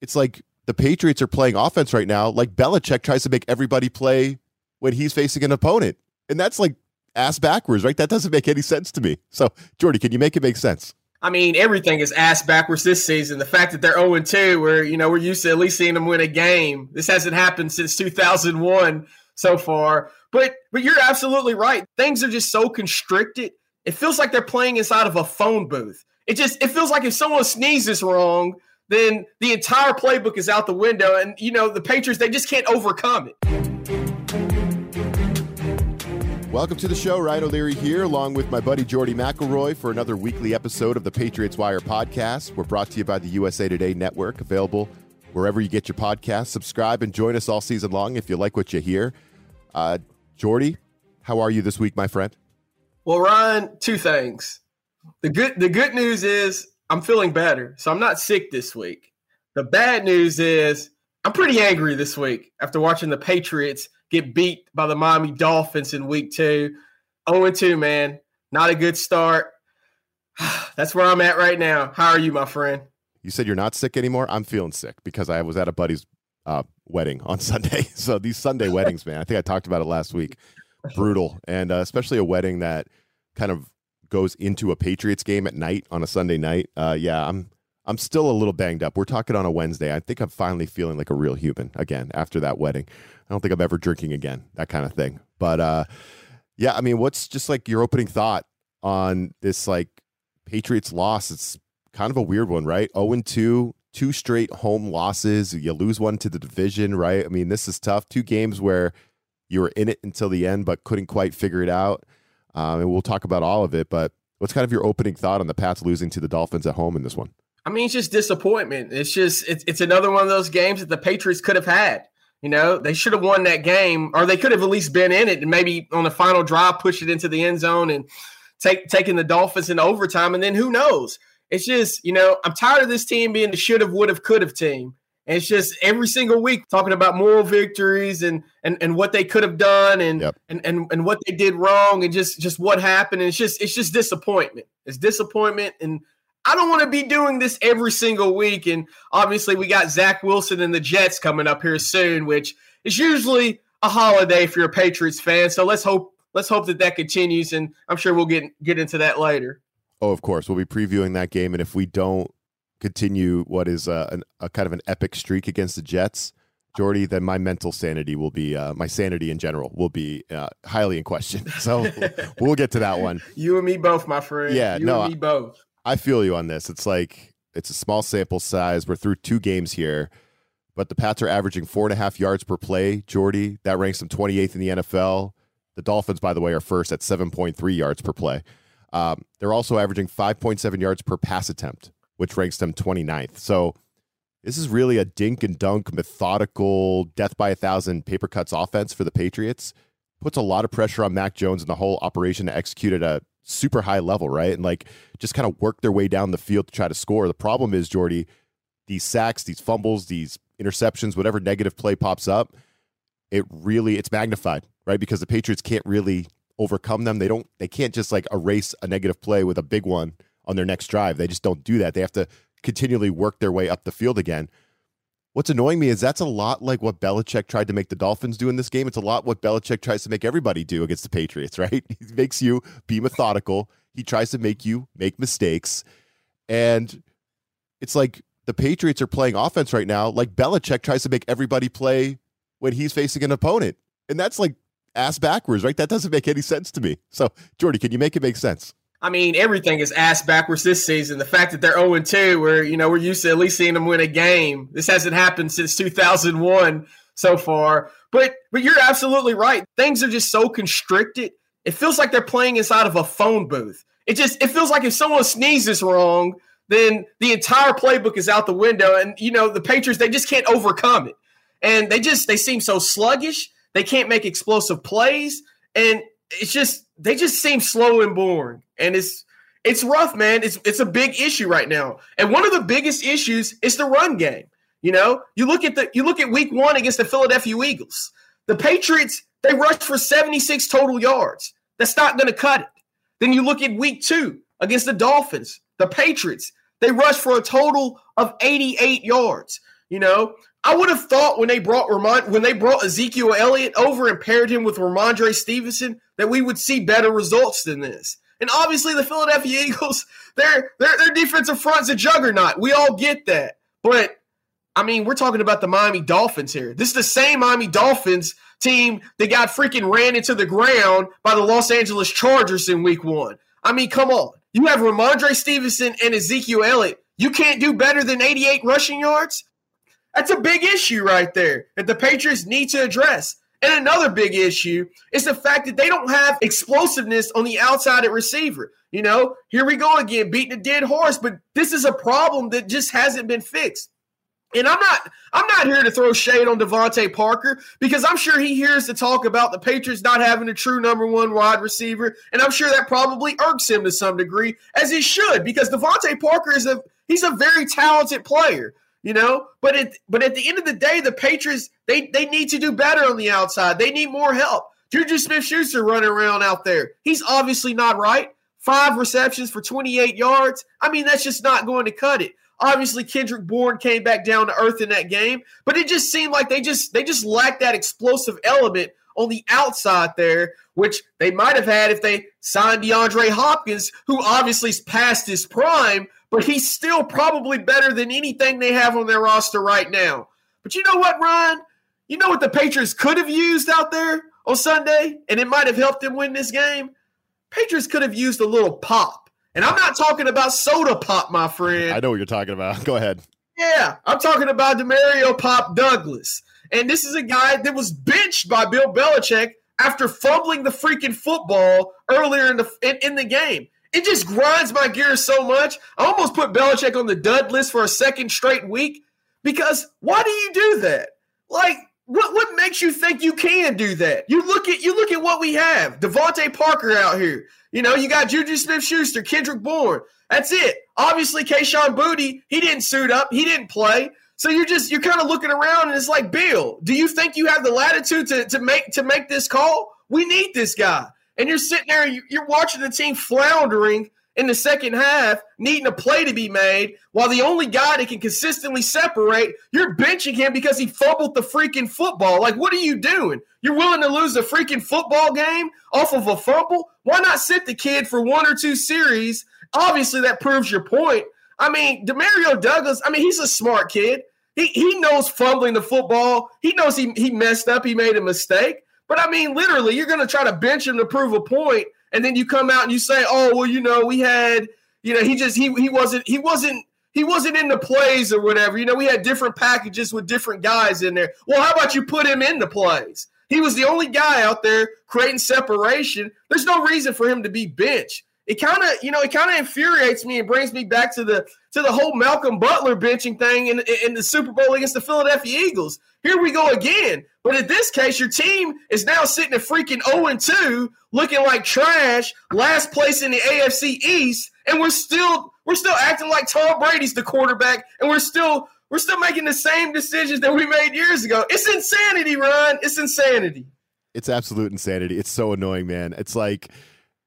it's like the Patriots are playing offense right now, like Belichick tries to make everybody play when he's facing an opponent. And that's like ass backwards, right? That doesn't make any sense to me. So, Jordy, can you make it make sense? I mean, everything is ass backwards this season. The fact that they're 0 2, where, you know, we're used to at least seeing them win a game. This hasn't happened since 2001 so far. But but you're absolutely right. Things are just so constricted. It feels like they're playing inside of a phone booth. It just it feels like if someone sneezes wrong, then the entire playbook is out the window. And you know, the Patriots, they just can't overcome it. Welcome to the show. Ryan O'Leary here, along with my buddy Jordy McElroy for another weekly episode of the Patriots Wire podcast. We're brought to you by the USA Today Network, available wherever you get your podcasts. Subscribe and join us all season long if you like what you hear. Uh, Jordy, how are you this week, my friend? Well, Ryan, two things. The good the good news is I'm feeling better, so I'm not sick this week. The bad news is I'm pretty angry this week after watching the Patriots get beat by the Miami Dolphins in week two. 0 2, man. Not a good start. That's where I'm at right now. How are you, my friend? You said you're not sick anymore. I'm feeling sick because I was at a buddy's uh, wedding on Sunday. So these Sunday weddings, man, I think I talked about it last week. Brutal, and uh, especially a wedding that kind of goes into a Patriots game at night on a Sunday night. Uh, yeah, I'm I'm still a little banged up. We're talking on a Wednesday. I think I'm finally feeling like a real human again after that wedding. I don't think I'm ever drinking again, that kind of thing. But uh, yeah, I mean, what's just like your opening thought on this like Patriots loss? It's kind of a weird one, right? 0 2, two straight home losses. You lose one to the division, right? I mean, this is tough. Two games where you were in it until the end, but couldn't quite figure it out. Um, and we'll talk about all of it. But what's kind of your opening thought on the Pats losing to the Dolphins at home in this one? I mean, it's just disappointment. It's just it's, it's another one of those games that the Patriots could have had. You know, they should have won that game, or they could have at least been in it and maybe on the final drive push it into the end zone and take taking the Dolphins in overtime. And then who knows? It's just, you know, I'm tired of this team being the should have, would have, could have team. And it's just every single week talking about moral victories and and, and what they could have done and, yep. and and and what they did wrong and just just what happened. And it's just it's just disappointment. It's disappointment. And I don't want to be doing this every single week. And obviously we got Zach Wilson and the Jets coming up here soon, which is usually a holiday if you're a Patriots fan. So let's hope let's hope that that continues. And I'm sure we'll get get into that later. Oh, of course. We'll be previewing that game. And if we don't continue what is a, an, a kind of an epic streak against the Jets, Jordy, then my mental sanity will be, uh, my sanity in general will be uh, highly in question. So we'll get to that one. You and me both, my friend. Yeah, you no, and me both. I feel you on this. It's like it's a small sample size. We're through two games here, but the Pats are averaging four and a half yards per play. Jordy, that ranks them 28th in the NFL. The Dolphins, by the way, are first at 7.3 yards per play. Um, they're also averaging 5.7 yards per pass attempt, which ranks them 29th. So this is really a dink and dunk, methodical, death by a thousand paper cuts offense for the Patriots. Puts a lot of pressure on Mac Jones and the whole operation to execute at a super high level, right? And like just kind of work their way down the field to try to score. The problem is, Jordy, these sacks, these fumbles, these interceptions, whatever negative play pops up, it really it's magnified, right? Because the Patriots can't really overcome them. They don't they can't just like erase a negative play with a big one on their next drive. They just don't do that. They have to continually work their way up the field again. What's annoying me is that's a lot like what Belichick tried to make the Dolphins do in this game. It's a lot what Belichick tries to make everybody do against the Patriots, right? He makes you be methodical. He tries to make you make mistakes. And it's like the Patriots are playing offense right now, like Belichick tries to make everybody play when he's facing an opponent. And that's like ass backwards, right? That doesn't make any sense to me. So, Jordy, can you make it make sense? I mean, everything is ass backwards this season. The fact that they're 0 2, where, you know, we're used to at least seeing them win a game. This hasn't happened since 2001 so far. But but you're absolutely right. Things are just so constricted. It feels like they're playing inside of a phone booth. It just it feels like if someone sneezes wrong, then the entire playbook is out the window. And you know, the Patriots, they just can't overcome it. And they just they seem so sluggish. They can't make explosive plays, and it's just they just seem slow and boring. And it's it's rough, man. It's it's a big issue right now. And one of the biggest issues is the run game. You know, you look at the you look at week one against the Philadelphia Eagles. The Patriots, they rushed for 76 total yards. That's not going to cut it. Then you look at week two against the Dolphins, the Patriots, they rushed for a total of 88 yards. You know, I would have thought when they brought Ramon, when they brought Ezekiel Elliott over and paired him with Rhamondre Stevenson that we would see better results than this. And obviously, the Philadelphia Eagles, their their their defensive front's a juggernaut. We all get that, but I mean, we're talking about the Miami Dolphins here. This is the same Miami Dolphins team that got freaking ran into the ground by the Los Angeles Chargers in Week One. I mean, come on. You have Rhamondre Stevenson and Ezekiel Elliott. You can't do better than 88 rushing yards. That's a big issue right there that the Patriots need to address. And another big issue is the fact that they don't have explosiveness on the outside at receiver. You know, here we go again, beating a dead horse, but this is a problem that just hasn't been fixed. And I'm not I'm not here to throw shade on DeVante Parker because I'm sure he hears the talk about the Patriots not having a true number one wide receiver, and I'm sure that probably irks him to some degree, as he should, because DeVante Parker is a he's a very talented player you know. But it, but at the end of the day, the Patriots they they need to do better on the outside. They need more help. Juju Smith Schuster running around out there. He's obviously not right. Five receptions for 28 yards. I mean, that's just not going to cut it. Obviously, Kendrick Bourne came back down to earth in that game, but it just seemed like they just they just lacked that explosive element on the outside there, which they might have had if they signed DeAndre Hopkins, who obviously is past his prime, but he's still probably better than anything they have on their roster right now. But you know what, Ryan? You know what the Patriots could have used out there on Sunday, and it might have helped them win this game? Patriots could have used a little pop. And I'm not talking about soda pop, my friend. I know what you're talking about. Go ahead. Yeah, I'm talking about Demario Pop Douglas. And this is a guy that was benched by Bill Belichick after fumbling the freaking football earlier in the in, in the game. It just grinds my gears so much. I almost put Belichick on the dud list for a second straight week because why do you do that? Like, what what makes you think you can do that? You look at you look at what we have. DeVante Parker out here. You know, you got Juju Smith Schuster, Kendrick Bourne. That's it. Obviously, Kayshon Boutte, he didn't suit up, he didn't play. So you're just you're kind of looking around and it's like, Bill, do you think you have the latitude to, to make to make this call? We need this guy and you're sitting there, you're watching the team floundering in the second half, needing a play to be made, while the only guy that can consistently separate, you're benching him because he fumbled the freaking football. Like, what are you doing? You're willing to lose a freaking football game off of a fumble? Why not sit the kid for one or two series? Obviously, that proves your point. I mean, Demario Douglas, I mean, he's a smart kid. He, he knows fumbling the football. He knows he, he messed up. He made a mistake. But I mean, literally, you're going to try to bench him to prove a point, and then you come out and you say, "Oh, well, you know, we had, you know, he just he he wasn't he wasn't." He wasn't in the plays or whatever. You know, we had different packages with different guys in there. Well, how about you put him in the plays? He was the only guy out there creating separation. There's no reason for him to be benched it kind of you know it kind of infuriates me and brings me back to the to the whole Malcolm Butler benching thing in, in the Super Bowl against the Philadelphia Eagles. Here we go again. But in this case, your team is now sitting at freaking 0 and 2, looking like trash, last place in the AFC East, and we're still we're still acting like Tom Brady's the quarterback, and we're still we're still making the same decisions that we made years ago. It's insanity, Ron. It's insanity. It's absolute insanity. It's so annoying, man. It's like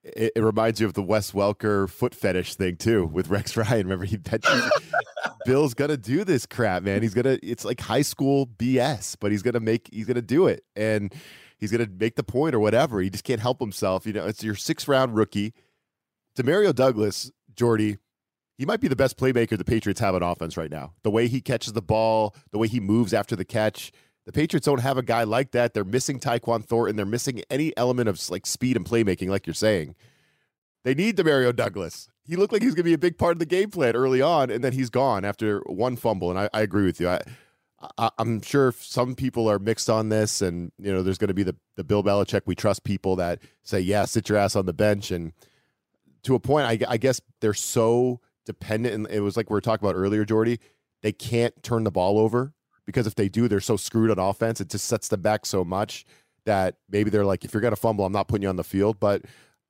it, it, reminds you of the Wes Welker foot fetish thing too with Rex Ryan. Remember he bet you Bill's gonna do this crap, man. He's gonna it's like high school BS, but he's gonna make he's gonna do it and he's gonna make the point or whatever. He just can't help himself. You know, it's your six round rookie. Demario Douglas, Jordy, he might be the best playmaker the Patriots have on offense right now. The way he catches the ball, the way he moves after the catch. The Patriots don't have a guy like that. They're missing Tyquan Thornton. They're missing any element of like speed and playmaking, like you're saying. They need Demario Douglas. He looked like he was going to be a big part of the game plan early on, and then he's gone after one fumble. And I, I agree with you. I, I, am sure some people are mixed on this, and you know, there's going to be the the Bill Belichick we trust people that say, "Yeah, sit your ass on the bench." And to a point, I, I guess they're so dependent. And it was like we were talking about earlier, Jordy. They can't turn the ball over because if they do, they're so screwed on offense. It just sets them back so much that maybe they're like, if you're going to fumble, I'm not putting you on the field. But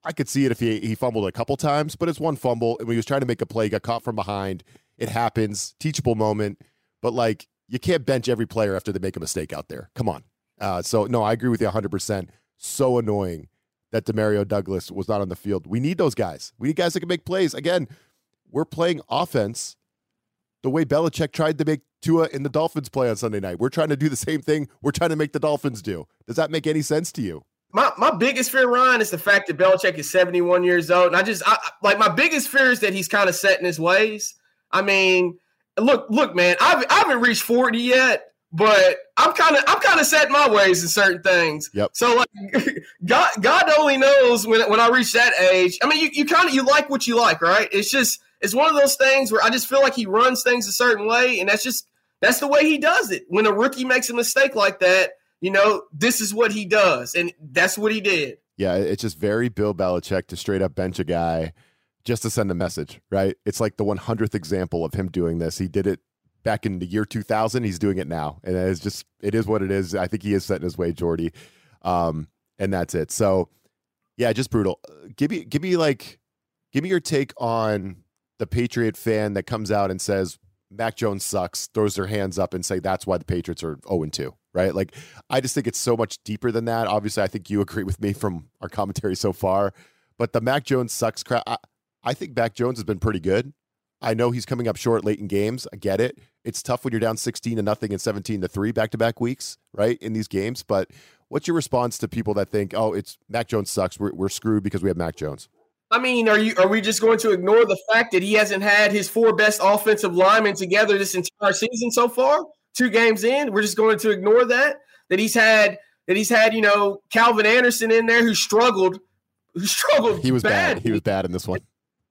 I could see it if he, he fumbled a couple times, but it's one fumble. And when he was trying to make a play, got caught from behind. It happens. Teachable moment. But like, you can't bench every player after they make a mistake out there. Come on. Uh, so, no, I agree with you 100%. So annoying that Demario Douglas was not on the field. We need those guys. We need guys that can make plays. Again, we're playing offense the way Belichick tried to make Tua and the Dolphins play on Sunday night. We're trying to do the same thing we're trying to make the Dolphins do. Does that make any sense to you? My, my biggest fear, Ryan, is the fact that Belichick is 71 years old. And I just, I, like, my biggest fear is that he's kind of set in his ways. I mean, look, look, man, I've, I haven't reached 40 yet, but I'm kind of, I'm kind of set my ways in certain things. Yep. So, like, God, God only knows when, when I reach that age. I mean, you, you kind of, you like what you like, right? It's just, it's one of those things where I just feel like he runs things a certain way, and that's just, that's the way he does it. When a rookie makes a mistake like that, you know, this is what he does. And that's what he did. Yeah, it's just very Bill Belichick to straight up bench a guy just to send a message, right? It's like the 100th example of him doing this. He did it back in the year 2000. He's doing it now. And it's just, it is what it is. I think he is setting his way, Jordy. Um, and that's it. So, yeah, just brutal. Give me, give me like, give me your take on the Patriot fan that comes out and says, Mac Jones sucks, throws their hands up and say that's why the Patriots are 0 2 right? Like, I just think it's so much deeper than that. Obviously, I think you agree with me from our commentary so far, but the Mac Jones sucks crap. I, I think Mac Jones has been pretty good. I know he's coming up short late in games. I get it. It's tough when you're down 16 to nothing and 17 to 3 back to back weeks, right? In these games. But what's your response to people that think, oh, it's Mac Jones sucks. We're, we're screwed because we have Mac Jones? I mean, are you are we just going to ignore the fact that he hasn't had his four best offensive linemen together this entire season so far? two games in. We're just going to ignore that that he's had that he's had you know Calvin Anderson in there who struggled who struggled. He was bad. bad. He was bad in this one.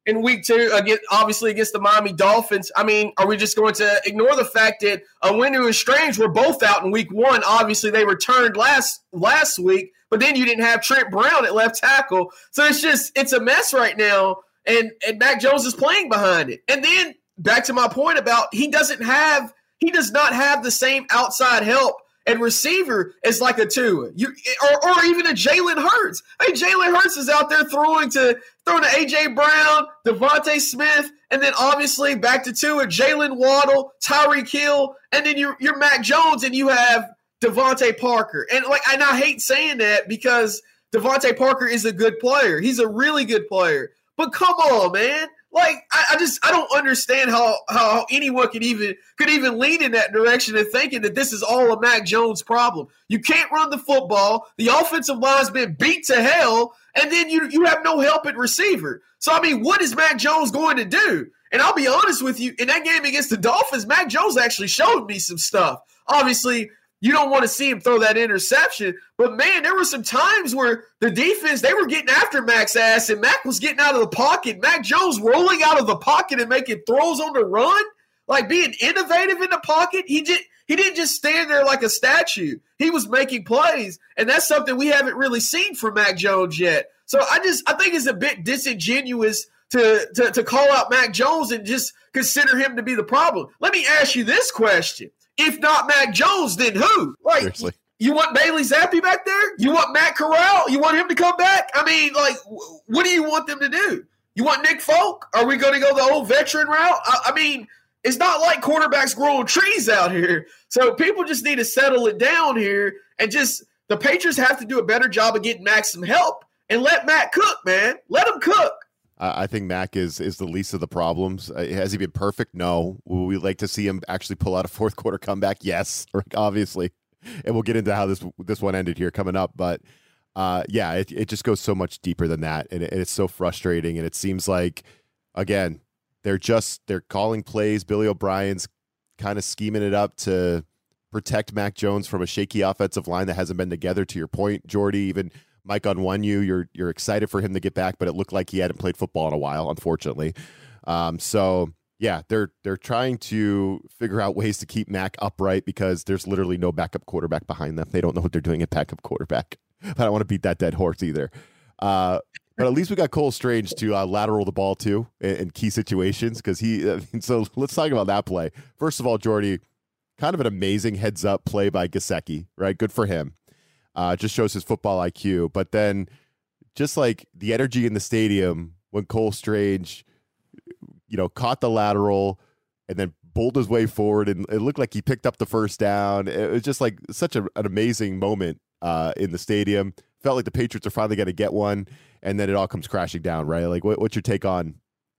In week two, again, obviously against the Miami Dolphins. I mean, are we just going to ignore the fact that Onwenu and Strange were both out in week one? Obviously, they returned last last week, but then you didn't have Trent Brown at left tackle. So it's just it's a mess right now. And and Mac Jones is playing behind it. And then back to my point about he doesn't have he does not have the same outside help and receiver as like a Tua or, or even a Jalen Hurts. Hey, Jalen Hurts is out there throwing to throwing to AJ Brown, DeVonta Smith, and then obviously back to Tua, Jaylen Waddle, Tyreek Hill, and then you're you're Mac Jones and you have DeVante Parker. And like and I hate saying that because DeVante Parker is a good player. He's a really good player. But come on, man. Like I, I, just I don't understand how how anyone could even could even lean in that direction and thinking that this is all a Mac Jones problem. You can't run the football. The offensive line's been beat to hell, and then you you have no help at receiver. So I mean, what is Mac Jones going to do? And I'll be honest with you, in that game against the Dolphins, Mac Jones actually showed me some stuff. Obviously, you don't want to see him throw that interception. But man, there were some times where the defense they were getting after Mac's ass, and Mac was getting out of the pocket. Mac Jones rolling out of the pocket and making throws on the run, like being innovative in the pocket. He did. He didn't just stand there like a statue. He was making plays, and that's something we haven't really seen from Mac Jones yet. So I just I think it's a bit disingenuous to, to, to call out Mac Jones and just consider him to be the problem. Let me ask you this question if not Mac Jones, then who? Like, Seriously. you want Bailey Zappe back there? You want Matt Corral? You want him to come back? I mean, like, what do you want them to do? You want Nick Folk? Are we going to go the old veteran route? I, I mean, it's not like quarterbacks growing trees out here. So people just need to settle it down here and just the Patriots have to do a better job of getting Mac some help and let Matt cook, man. Let him cook. I think Mac is is the least of the problems. Uh, has he been perfect? No. Will we like to see him actually pull out a fourth quarter comeback? Yes, obviously. And we'll get into how this this one ended here coming up. But uh, yeah, it, it just goes so much deeper than that, and, it, and it's so frustrating. And it seems like again they're just they're calling plays. Billy O'Brien's kind of scheming it up to protect Mac Jones from a shaky offensive line that hasn't been together. To your point, Jordy, even Mike Onwenu. you. You're you're excited for him to get back, but it looked like he hadn't played football in a while, unfortunately. Um, so yeah, they're they're trying to figure out ways to keep Mac upright because there's literally no backup quarterback behind them. They don't know what they're doing at backup quarterback. But I don't want to beat that dead horse either. Uh, but at least we got Cole Strange to uh, lateral the ball to in, in key situations because he. I mean, so let's talk about that play. First of all, Jordy, kind of an amazing heads up play by Gesicki, right? Good for him. Uh, just shows his football IQ. But then, just like the energy in the stadium when Cole Strange, you know, caught the lateral and then bowled his way forward, and it looked like he picked up the first down. It was just like such a, an amazing moment uh, in the stadium. Felt like the Patriots are finally going to get one, and then it all comes crashing down. Right? Like, what, what's your take on,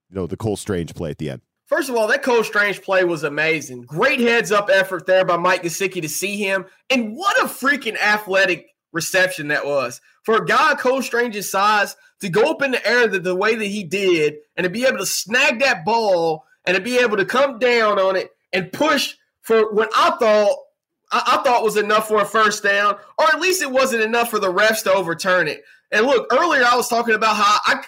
you know, the Cole Strange play at the end? First of all, that Cole Strange play was amazing. Great heads up effort there by Mike Gesicki to see him. And what a freaking athletic reception that was. For a guy Cole Strange's size to go up in the air the, the way that he did and to be able to snag that ball and to be able to come down on it and push for what I thought I, I thought was enough for a first down, or at least it wasn't enough for the refs to overturn it. And look, earlier I was talking about how I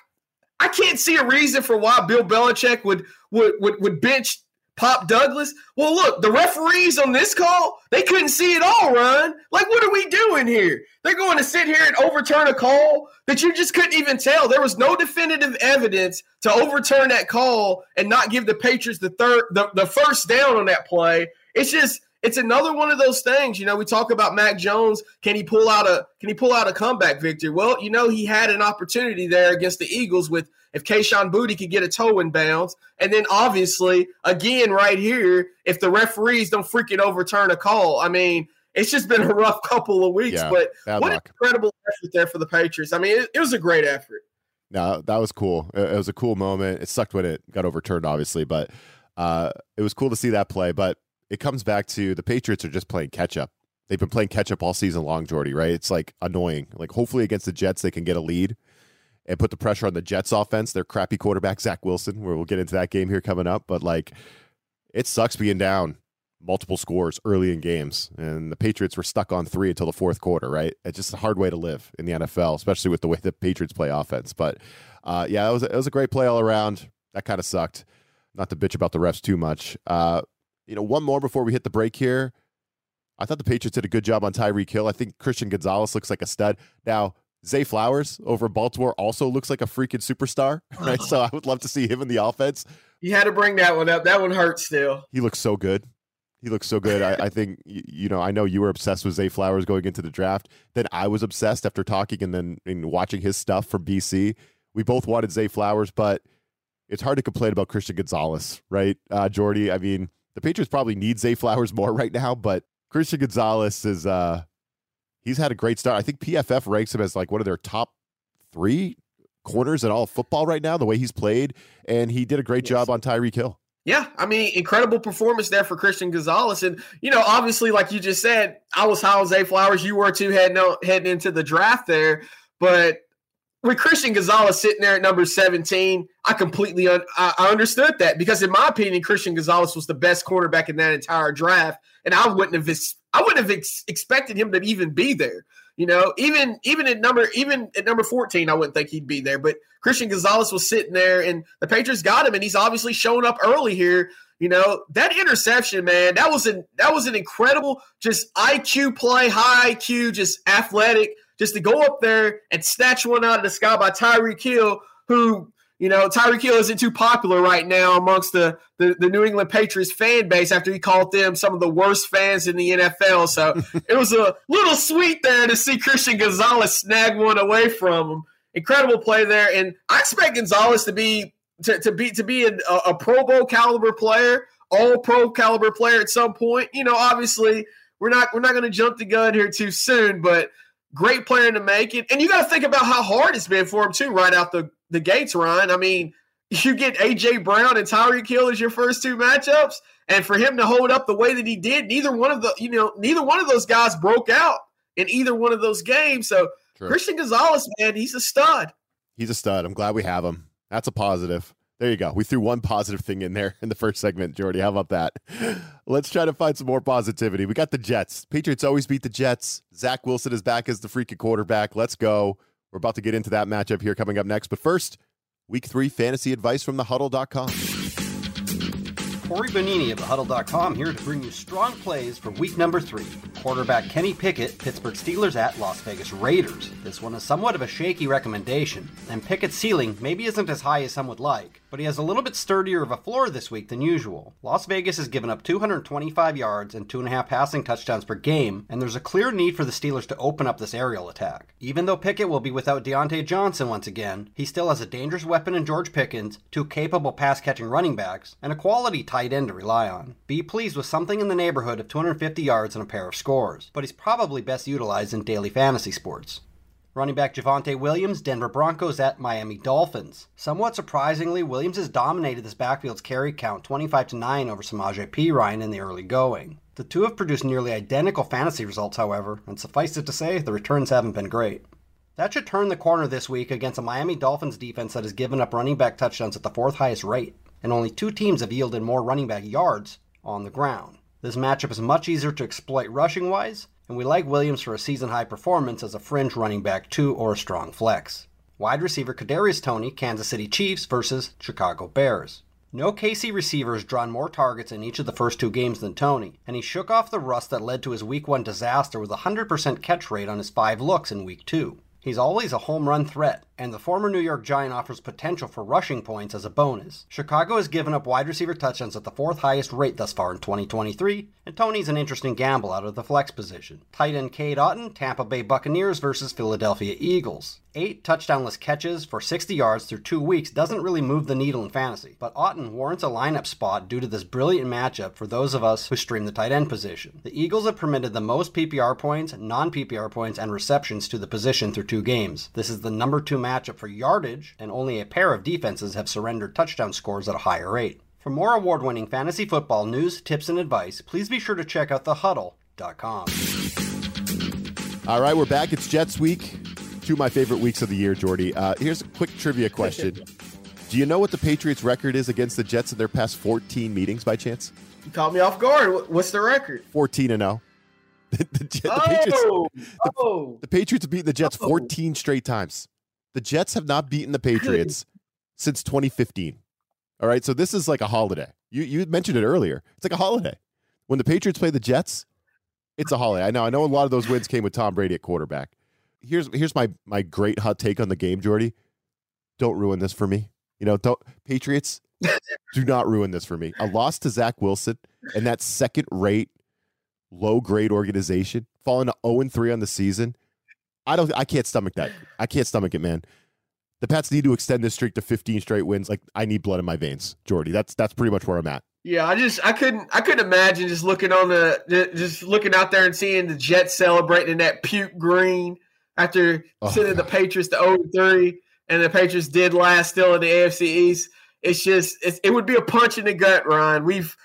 I can't see a reason for why Bill Belichick would would would, would bench Pop Douglas. Well, look, the referees on this call, they couldn't see it all, Run. Like, what are we doing here? They're going to sit here and overturn a call that you just couldn't even tell. There was no definitive evidence to overturn that call and not give the Patriots the third the, the first down on that play. It's just it's another one of those things. You know, we talk about Mac Jones. Can he pull out a can he pull out a comeback victory? Well, you know, he had an opportunity there against the Eagles with if Kayshon Boutte could get a toe in bounds. And then obviously, again, right here, if the referees don't freaking overturn a call, I mean, it's just been a rough couple of weeks. Yeah, but what luck. incredible effort there for the Patriots. I mean, it, it was a great effort. No, that was cool. It was a cool moment. It sucked when it got overturned, obviously, but uh, it was cool to see that play. But it comes back to the Patriots are just playing catch up. They've been playing catch up all season long, Jordy, right? It's like annoying. Like hopefully against the Jets they can get a lead and put the pressure on the Jets offense, their crappy quarterback, Zach Wilson, where we'll get into that game here coming up. But like it sucks being down multiple scores early in games. And the Patriots were stuck on three until the fourth quarter, right? It's just a hard way to live in the NFL, especially with the way the Patriots play offense. But uh, yeah, it was, it was a great play all around. That kind of sucked. Not to bitch about the refs too much. Uh, you know, one more before we hit the break here. I thought the Patriots did a good job on Tyreek Hill. I think Christian Gonzalez looks like a stud. Now, Zay Flowers over Baltimore also looks like a freaking superstar, right? so I would love to see him in the offense. You had to bring that one up. That one hurts still. He looks so good. He looks so good. I, I think you know. I know you were obsessed with Zay Flowers going into the draft. Then I was obsessed after talking and then in watching his stuff from BC. We both wanted Zay Flowers, but it's hard to complain about Christian Gonzalez, right, uh, Jordy? I mean, the Patriots probably need Zay Flowers more right now, but Christian Gonzalez is uh he's had a great start. I think PFF ranks him as like one of their top three corners in all football right now, the way he's played. And he did a great yes. job on Tyreek Hill. Yeah, I mean, incredible performance there for Christian Gonzalez, and you know, obviously, like you just said, I was high on Zay Flowers. You were too heading heading into the draft there, but with Christian Gonzalez sitting there at number 17, I completely un- I understood that because in my opinion, Christian Gonzalez was the best cornerback in that entire draft, and I wouldn't have I wouldn't have ex- expected him to even be there. You know, even even at number even at number 14, I wouldn't think he'd be there. But Christian Gonzalez was sitting there, and the Patriots got him, and he's obviously showing up early here. You know, that interception, man, that was an that was an incredible just IQ play, high IQ, just athletic just to go up there and snatch one out of the sky by Tyreek Hill, who you know, Tyreek Hill isn't too popular right now amongst the, the, the, New England Patriots fan base after he called them some of the worst fans in the NFL. So it was a little sweet there to see Christian Gonzalez snag one away from him. Incredible play there. And I expect Gonzalez to be to, to be to be a, a Pro Bowl caliber player, all pro caliber player at some point. You know, obviously we're not we're not going to jump the gun here too soon, but great player to make it. And you got to think about how hard it's been for him too, right out the, the gates, Ryan. I mean, you get AJ Brown and Tyreek Hill as your first two matchups, and for him to hold up the way that he did, neither one of the you know neither one of those guys broke out in either one of those games. So True. Christian Gonzalez, man, he's a stud. He's a stud. I'm glad we have him. That's a positive. There you go. We threw one positive thing in there in the first segment, Jordy. How about that? Let's try to find some more positivity. We got the Jets. Patriots always beat the Jets. Zach Wilson is back as the freaking quarterback. Let's go. We're about to get into that matchup here coming up next. But first, week three fantasy advice from thehuddle.com. Corey Bonini of thehuddle.com here to bring you strong plays for week number three. Quarterback Kenny Pickett, Pittsburgh Steelers at Las Vegas Raiders. This one is somewhat of a shaky recommendation, and Pickett's ceiling maybe isn't as high as some would like but he has a little bit sturdier of a floor this week than usual. Las Vegas has given up 225 yards and two and a half passing touchdowns per game, and there's a clear need for the Steelers to open up this aerial attack. Even though Pickett will be without Diontae Johnson once again, he still has a dangerous weapon in George Pickens, two capable pass catching running backs, and a quality tight end to rely on. Be pleased with something in the neighborhood of 250 yards and a pair of scores, but he's probably best utilized in daily fantasy sports. Running back Javonte Williams, Denver Broncos at Miami Dolphins. Somewhat surprisingly, Williams has dominated this backfield's carry count 25 to 9 over Samaje Perine in the early going. The two have produced nearly identical fantasy results, however, and suffice it to say, the returns haven't been great. That should turn the corner this week against a Miami Dolphins defense that has given up running back touchdowns at the fourth highest rate, and only two teams have yielded more running back yards on the ground. This matchup is much easier to exploit rushing wise, and we like Williams for a season high performance as a fringe running back 2 or a strong flex. Wide receiver Kadarius Toney, Kansas City Chiefs versus Chicago Bears. No KC receiver has drawn more targets in each of the first two games than Toney, and he shook off the rust that led to his week 1 disaster with a 100% catch rate on his 5 looks in week 2. He's always a home run threat, and the former New York Giant offers potential for rushing points as a bonus. Chicago has given up wide receiver touchdowns at the fourth highest rate thus far in 2023, and Toney's an interesting gamble out of the flex position. Tight end Cade Otton, Tampa Bay Buccaneers versus Philadelphia Eagles. Eight touchdownless catches for 60 yards through two weeks doesn't really move the needle in fantasy, but Otton warrants a lineup spot due to this brilliant matchup for those of us who stream the tight end position. The Eagles have permitted the most PPR points, non PPR points, and receptions to the position through two games. This is the number two matchup for yardage, and only a pair of defenses have surrendered touchdown scores at a higher rate. For more award winning fantasy football news, tips, and advice, please be sure to check out thehuddle.com. All right, we're back. It's Jets week two of my favorite weeks of the year, Jordy. Uh, here's a quick trivia question. Do you know what the Patriots' record is against the Jets in their past 14 meetings by chance? You caught me off guard. What's the record? 14 and 0. the, the, the, oh, Patriots, the, oh. the Patriots have beaten the Jets 14 straight times. The Jets have not beaten the Patriots since 2015. All right, so this is like a holiday. You you mentioned it earlier. It's like a holiday. When the Patriots play the Jets, it's a holiday. I know. I know a lot of those wins came with Tom Brady at quarterback here's here's my my great hot take on the game, Jordy. Don't ruin this for me. You know, don't Patriots do not ruin this for me. A loss to Zach Wilson and that second rate, low grade organization falling to 0 3 on the season. I don't I can't stomach that. I can't stomach it, man. The Pats need to extend this streak to 15 straight wins. Like I need blood in my veins, Jordy. That's that's pretty much where I'm at. Yeah, I just I couldn't I couldn't imagine just looking on the just looking out there and seeing the Jets celebrating in that puke green after oh, sending the Patriots to 0 3, and the Patriots did last still in the AFC East. It's just it's, it would be a punch in the gut, Ryan. We've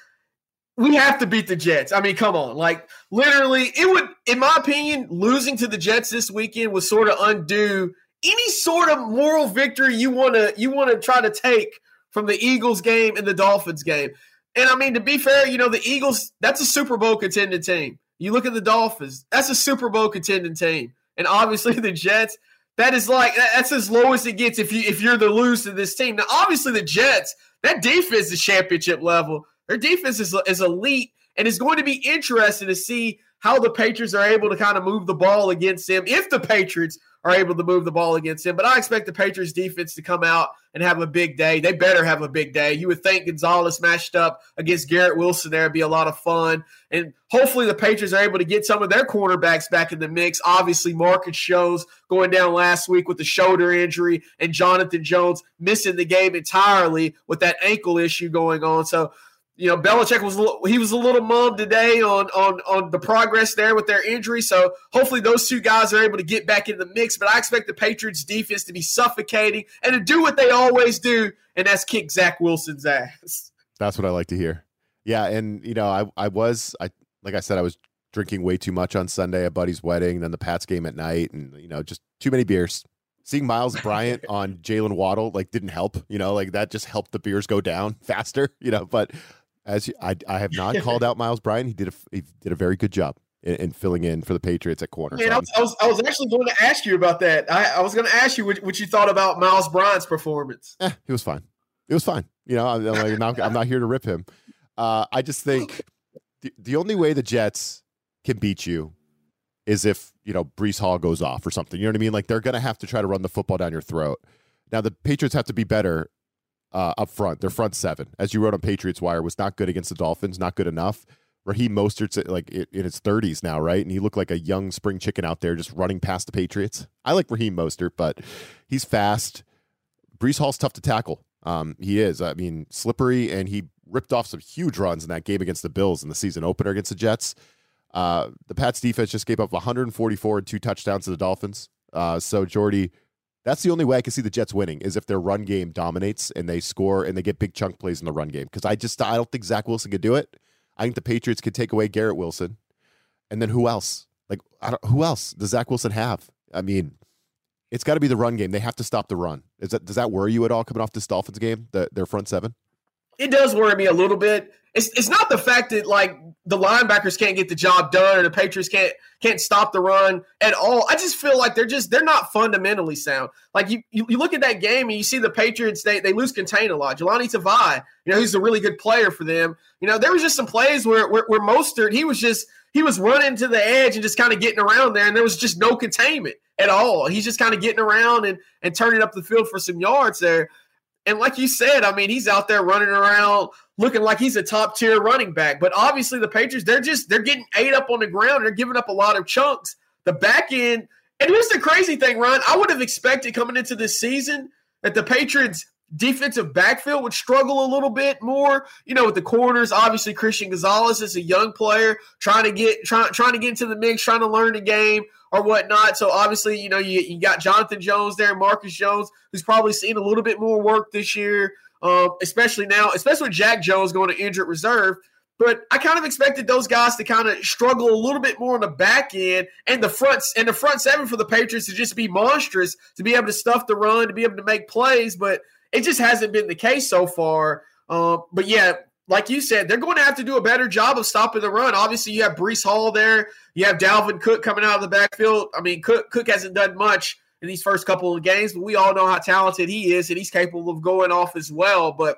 we have to beat the Jets. I mean, come on. Like literally, it would, in my opinion, losing to the Jets this weekend would sort of undo any sort of moral victory you want to you want to try to take from the Eagles game and the Dolphins game. And I mean, to be fair, you know, the Eagles, that's a Super Bowl contending team. You look at the Dolphins, that's a Super Bowl contending team and obviously the Jets. That is like that's as low as it gets if you if you're the loser this team. Now, obviously the Jets, that defense is championship level. Their defense is, is elite, and it's going to be interesting to see how the Patriots are able to kind of move the ball against him If the Patriots are able to move the ball against him. But I expect the Patriots defense to come out and have a big day. They better have a big day. You would think Gonzalez matched up against Garrett Wilson there would be a lot of fun. And hopefully the Patriots are able to get some of their cornerbacks back in the mix. Obviously, market shows going down last week with the shoulder injury and Jonathan Jones missing the game entirely with that ankle issue going on. So you know, Belichick was he was a little mum today on on on the progress there with their injury. So hopefully those two guys are able to get back in the mix. But I expect the Patriots defense to be suffocating and to do what they always do, and that's kick Zach Wilson's ass. That's what I like to hear. Yeah, and you know, I I was I like I said I was drinking way too much on Sunday at Buddy's wedding, then the Pats game at night, and you know, just too many beers. Seeing Miles Bryant on Jaylen Waddle like didn't help, you know, like that just helped the beers go down faster, you know. But as you, I, I have not called out Miles Bryant. He did a he did a very good job in, in filling in for the Patriots at corner. Man, so I, was, I, was, I was actually going to ask you about that. I, I was going to ask you what, what, you thought about Miles Bryant's performance. Eh, it was fine. It was fine. You know, I'm, like, not, I'm not here to rip him. Uh, I just think the, the only way the Jets can beat you is if you know Breece Hall goes off or something. You know what I mean? Like they're going to have to try to run the football down your throat. Now the Patriots have to be better uh, up front. Their front seven, as you wrote on Patriots Wire, was not good against the Dolphins. Not good enough. Raheem Mostert's like in his 30s now, right? And he looked like a young spring chicken out there just running past the Patriots. I like Raheem Mostert, but he's fast. Breece Hall's tough to tackle. Um, he is. I mean, slippery, and he ripped off some huge runs in that game against the Bills in the season opener against the Jets. Uh, the Pats defense just gave up 144 and two touchdowns to the Dolphins Uh, so Jordy, that's the only way I can see the Jets winning is if their run game dominates and they score and they get big chunk plays in the run game. Because I just I don't think Zach Wilson could do it. I think the Patriots could take away Garrett Wilson, and then who else? Like who else does Zach Wilson have? I mean, it's got to be the run game. They have to stop the run. Is that does that worry you at all coming off this Dolphins game? The, their front seven. It does worry me a little bit. It's it's not the fact that like the linebackers can't get the job done or the Patriots can't can't stop the run at all. I just feel like they're just they're not fundamentally sound. Like you you, you look at that game and you see the Patriots they they lose contain a lot. Jahlani Tavai, you know, he's a really good player for them. You know, there was just some plays where where, where Mostert he was just he was running to the edge and just kind of getting around there, and there was just no containment at all. He's just kind of getting around and and turning up the field for some yards there. And like you said, I mean, he's out there running around looking like he's a top tier running back. But obviously, the Patriots they're just they're getting ate up on the ground. They're giving up a lot of chunks. The back end, and here's the crazy thing, Ron. I would have expected coming into this season that the Patriots defensive backfield would struggle a little bit more. You know, with the corners, obviously Christian Gonzalez is a young player trying to get trying trying to get into the mix, trying to learn the game or whatnot. So obviously, you know, you, you got Jonathan Jones there, Marcus Jones, who's probably seen a little bit more work this year, um, especially now, especially with Jack Jones going to injured reserve. But I kind of expected those guys to kind of struggle a little bit more on the back end and the fronts and the front seven for the Patriots to just be monstrous, to be able to stuff the run, to be able to make plays. But it just hasn't been the case so far. Um, but yeah, like you said, they're going to have to do a better job of stopping the run. Obviously, you have Breece Hall there. You have Dalvin Cook coming out of the backfield. I mean, Cook, Cook hasn't done much in these first couple of games, but we all know how talented he is, and he's capable of going off as well. But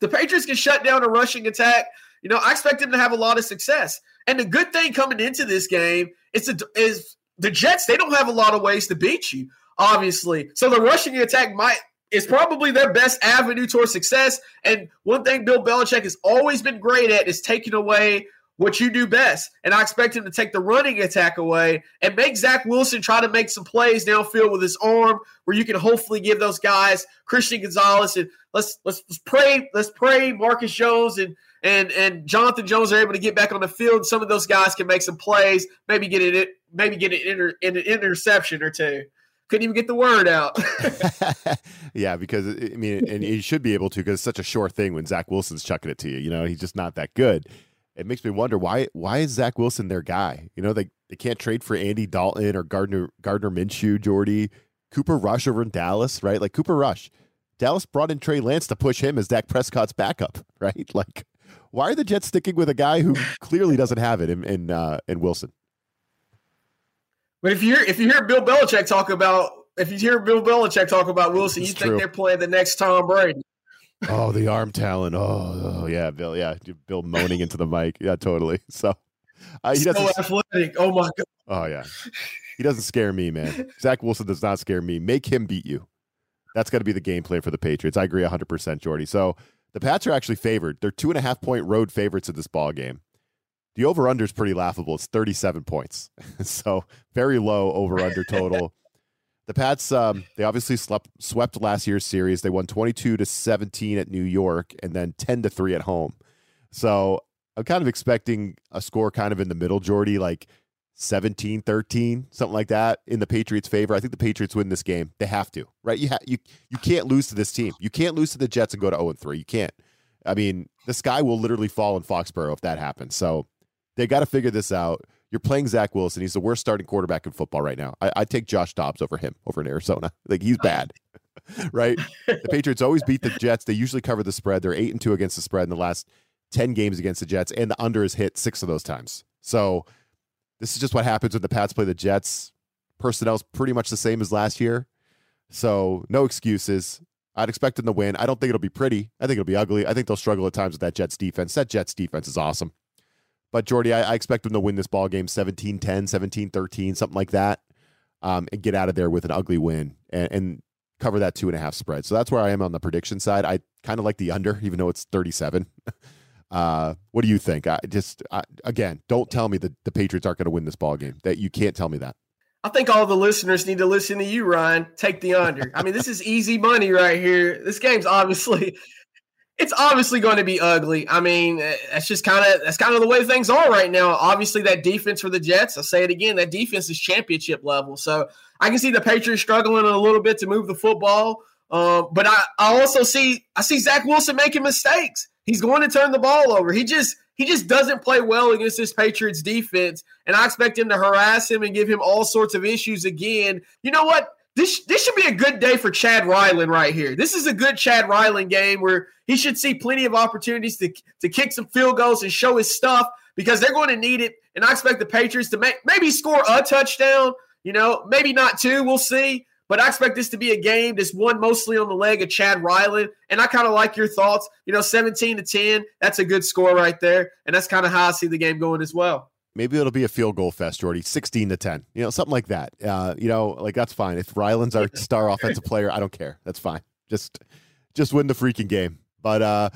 the Patriots can shut down a rushing attack. You know, I expect them to have a lot of success. And the good thing coming into this game is, is the Jets, they don't have a lot of ways to beat you, obviously. So the rushing attack might is probably their best avenue towards success. And one thing Bill Belichick has always been great at is taking away what you do best. And I expect him to take the running attack away and make Zach Wilson try to make some plays downfield with his arm where you can hopefully give those guys Christian Gonzalez and let's let's, let's pray, let's pray Marcus Jones and and and Jonathan Jones are able to get back on the field. Some of those guys can make some plays, maybe get it maybe get an, inter, an interception or two couldn't even get the word out. yeah, because I mean, and he should be able to because it's such a sure thing when Zach Wilson's chucking it to you. You know, he's just not that good. It makes me wonder why why is Zach Wilson their guy? You know, they they can't trade for Andy Dalton or Gardner Gardner Minshew, Jordy, Cooper Rush over in Dallas, right? Like Cooper Rush. Dallas brought in Trey Lance to push him as Dak Prescott's backup, right? Like, why are the Jets sticking with a guy who clearly doesn't have it in in, uh, in Wilson? But if you hear if you hear Bill Belichick talk about if you hear Bill Belichick talk about Wilson, it's you true. think they're playing the next Tom Brady. Oh, the arm talent. Oh, oh, yeah, Bill. Yeah, Bill moaning into the mic. Yeah, totally. So uh, he so doesn't. athletic. Oh my god. Oh yeah, he doesn't scare me, man. Zach Wilson does not scare me. Make him beat you. That's got to be the game plan for the Patriots. I agree 100%, Jordy. So the Pats are actually favored. They're two and a half point road favorites in this ball game. The over under is pretty laughable. It's 37 points. so very low over under total. the Pats, um, they obviously slept, swept last year's series. They won 22 to 17 at New York and then 10 to 3 at home. So I'm kind of expecting a score kind of in the middle, Jordy, like 17 13, something like that in the Patriots' favor. I think the Patriots win this game. They have to, right? You, ha- you, you can't lose to this team. You can't lose to the Jets and go to 0 3. You can't. I mean, the sky will literally fall in Foxborough if that happens. So they got to figure this out. You're playing Zach Wilson. He's the worst starting quarterback in football right now. I, I take Josh Dobbs over him over in Arizona. Like he's bad, right? The Patriots always beat the Jets. They usually cover the spread. They're eight and two against the spread in the last ten games against the Jets, and the under is hit six of those times. So this is just what happens when the Pats play the Jets. Personnel's pretty much the same as last year, so no excuses. I'd expect them to win. I don't think it'll be pretty. I think it'll be ugly. I think they'll struggle at times with that Jets defense. That Jets defense is awesome. But Jordy, I, I, expect them to win this ball game 17 10, 17 13, something like that, um, and get out of there with an ugly win and, and, cover that two and a half spread. So that's where I am on the prediction side. I kind of like the under, even though it's 37. uh, what do you think? I just, I, again, don't tell me that the Patriots aren't going to win this ball game. That you can't tell me that. I think all the listeners need to listen to you, Ryan. Take the under. I mean, this is easy money right here. This game's obviously it's obviously going to be ugly. I mean, eh, that's just kind of that's kind of the way things are right now. Obviously, that defense for the Jets, I'll say it again, that defense is championship level. So I can see the Patriots struggling a little bit to move the football. Um, but I, I also see I see Zach Wilson making mistakes. He's going to turn the ball over. He just he just doesn't play well against this Patriots defense, and I expect him to harass him and give him all sorts of issues again. You know what? This this should be a good day for Chad Ryland right here. This is a good Chad Ryland game where he should see plenty of opportunities to to kick some field goals and show his stuff because they're going to need it. And I expect the Patriots to make maybe score a touchdown. You know, maybe not two. We'll see. But I expect this to be a game that's won mostly on the leg of Chad Ryland. And I kind of like your thoughts. You know, 17 to 10, that's a good score right there. And that's kind of how I see the game going as well. Maybe it'll be a field goal fest, Jordy, 16 to 10, you know, something like that. Uh, you know, like that's fine. If Ryland's our star offensive player, I don't care. That's fine. Just, just win the freaking game. But, uh,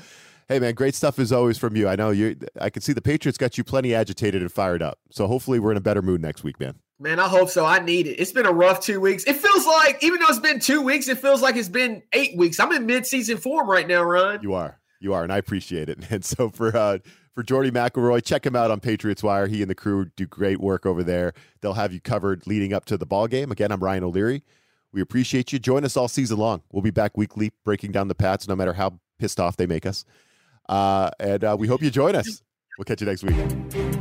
hey man, great stuff as always from you. I know you. I can see the Patriots got you plenty agitated and fired up. So hopefully we're in a better mood next week, man. Man, I hope so. I need it. It's been a rough two weeks. It feels like, even though it's been two weeks, it feels like it's been eight weeks. I'm in mid-season form right now, Ron. You are. You are, and I appreciate it. And so for uh, for Jordy McElroy, check him out on Patriots Wire. He and the crew do great work over there. They'll have you covered leading up to the ball game. Again, I'm Ryan O'Leary. We appreciate you. Join us all season long. We'll be back weekly breaking down the Pats, no matter how pissed off they make us. Uh, and uh, we hope you join us. We'll catch you next week.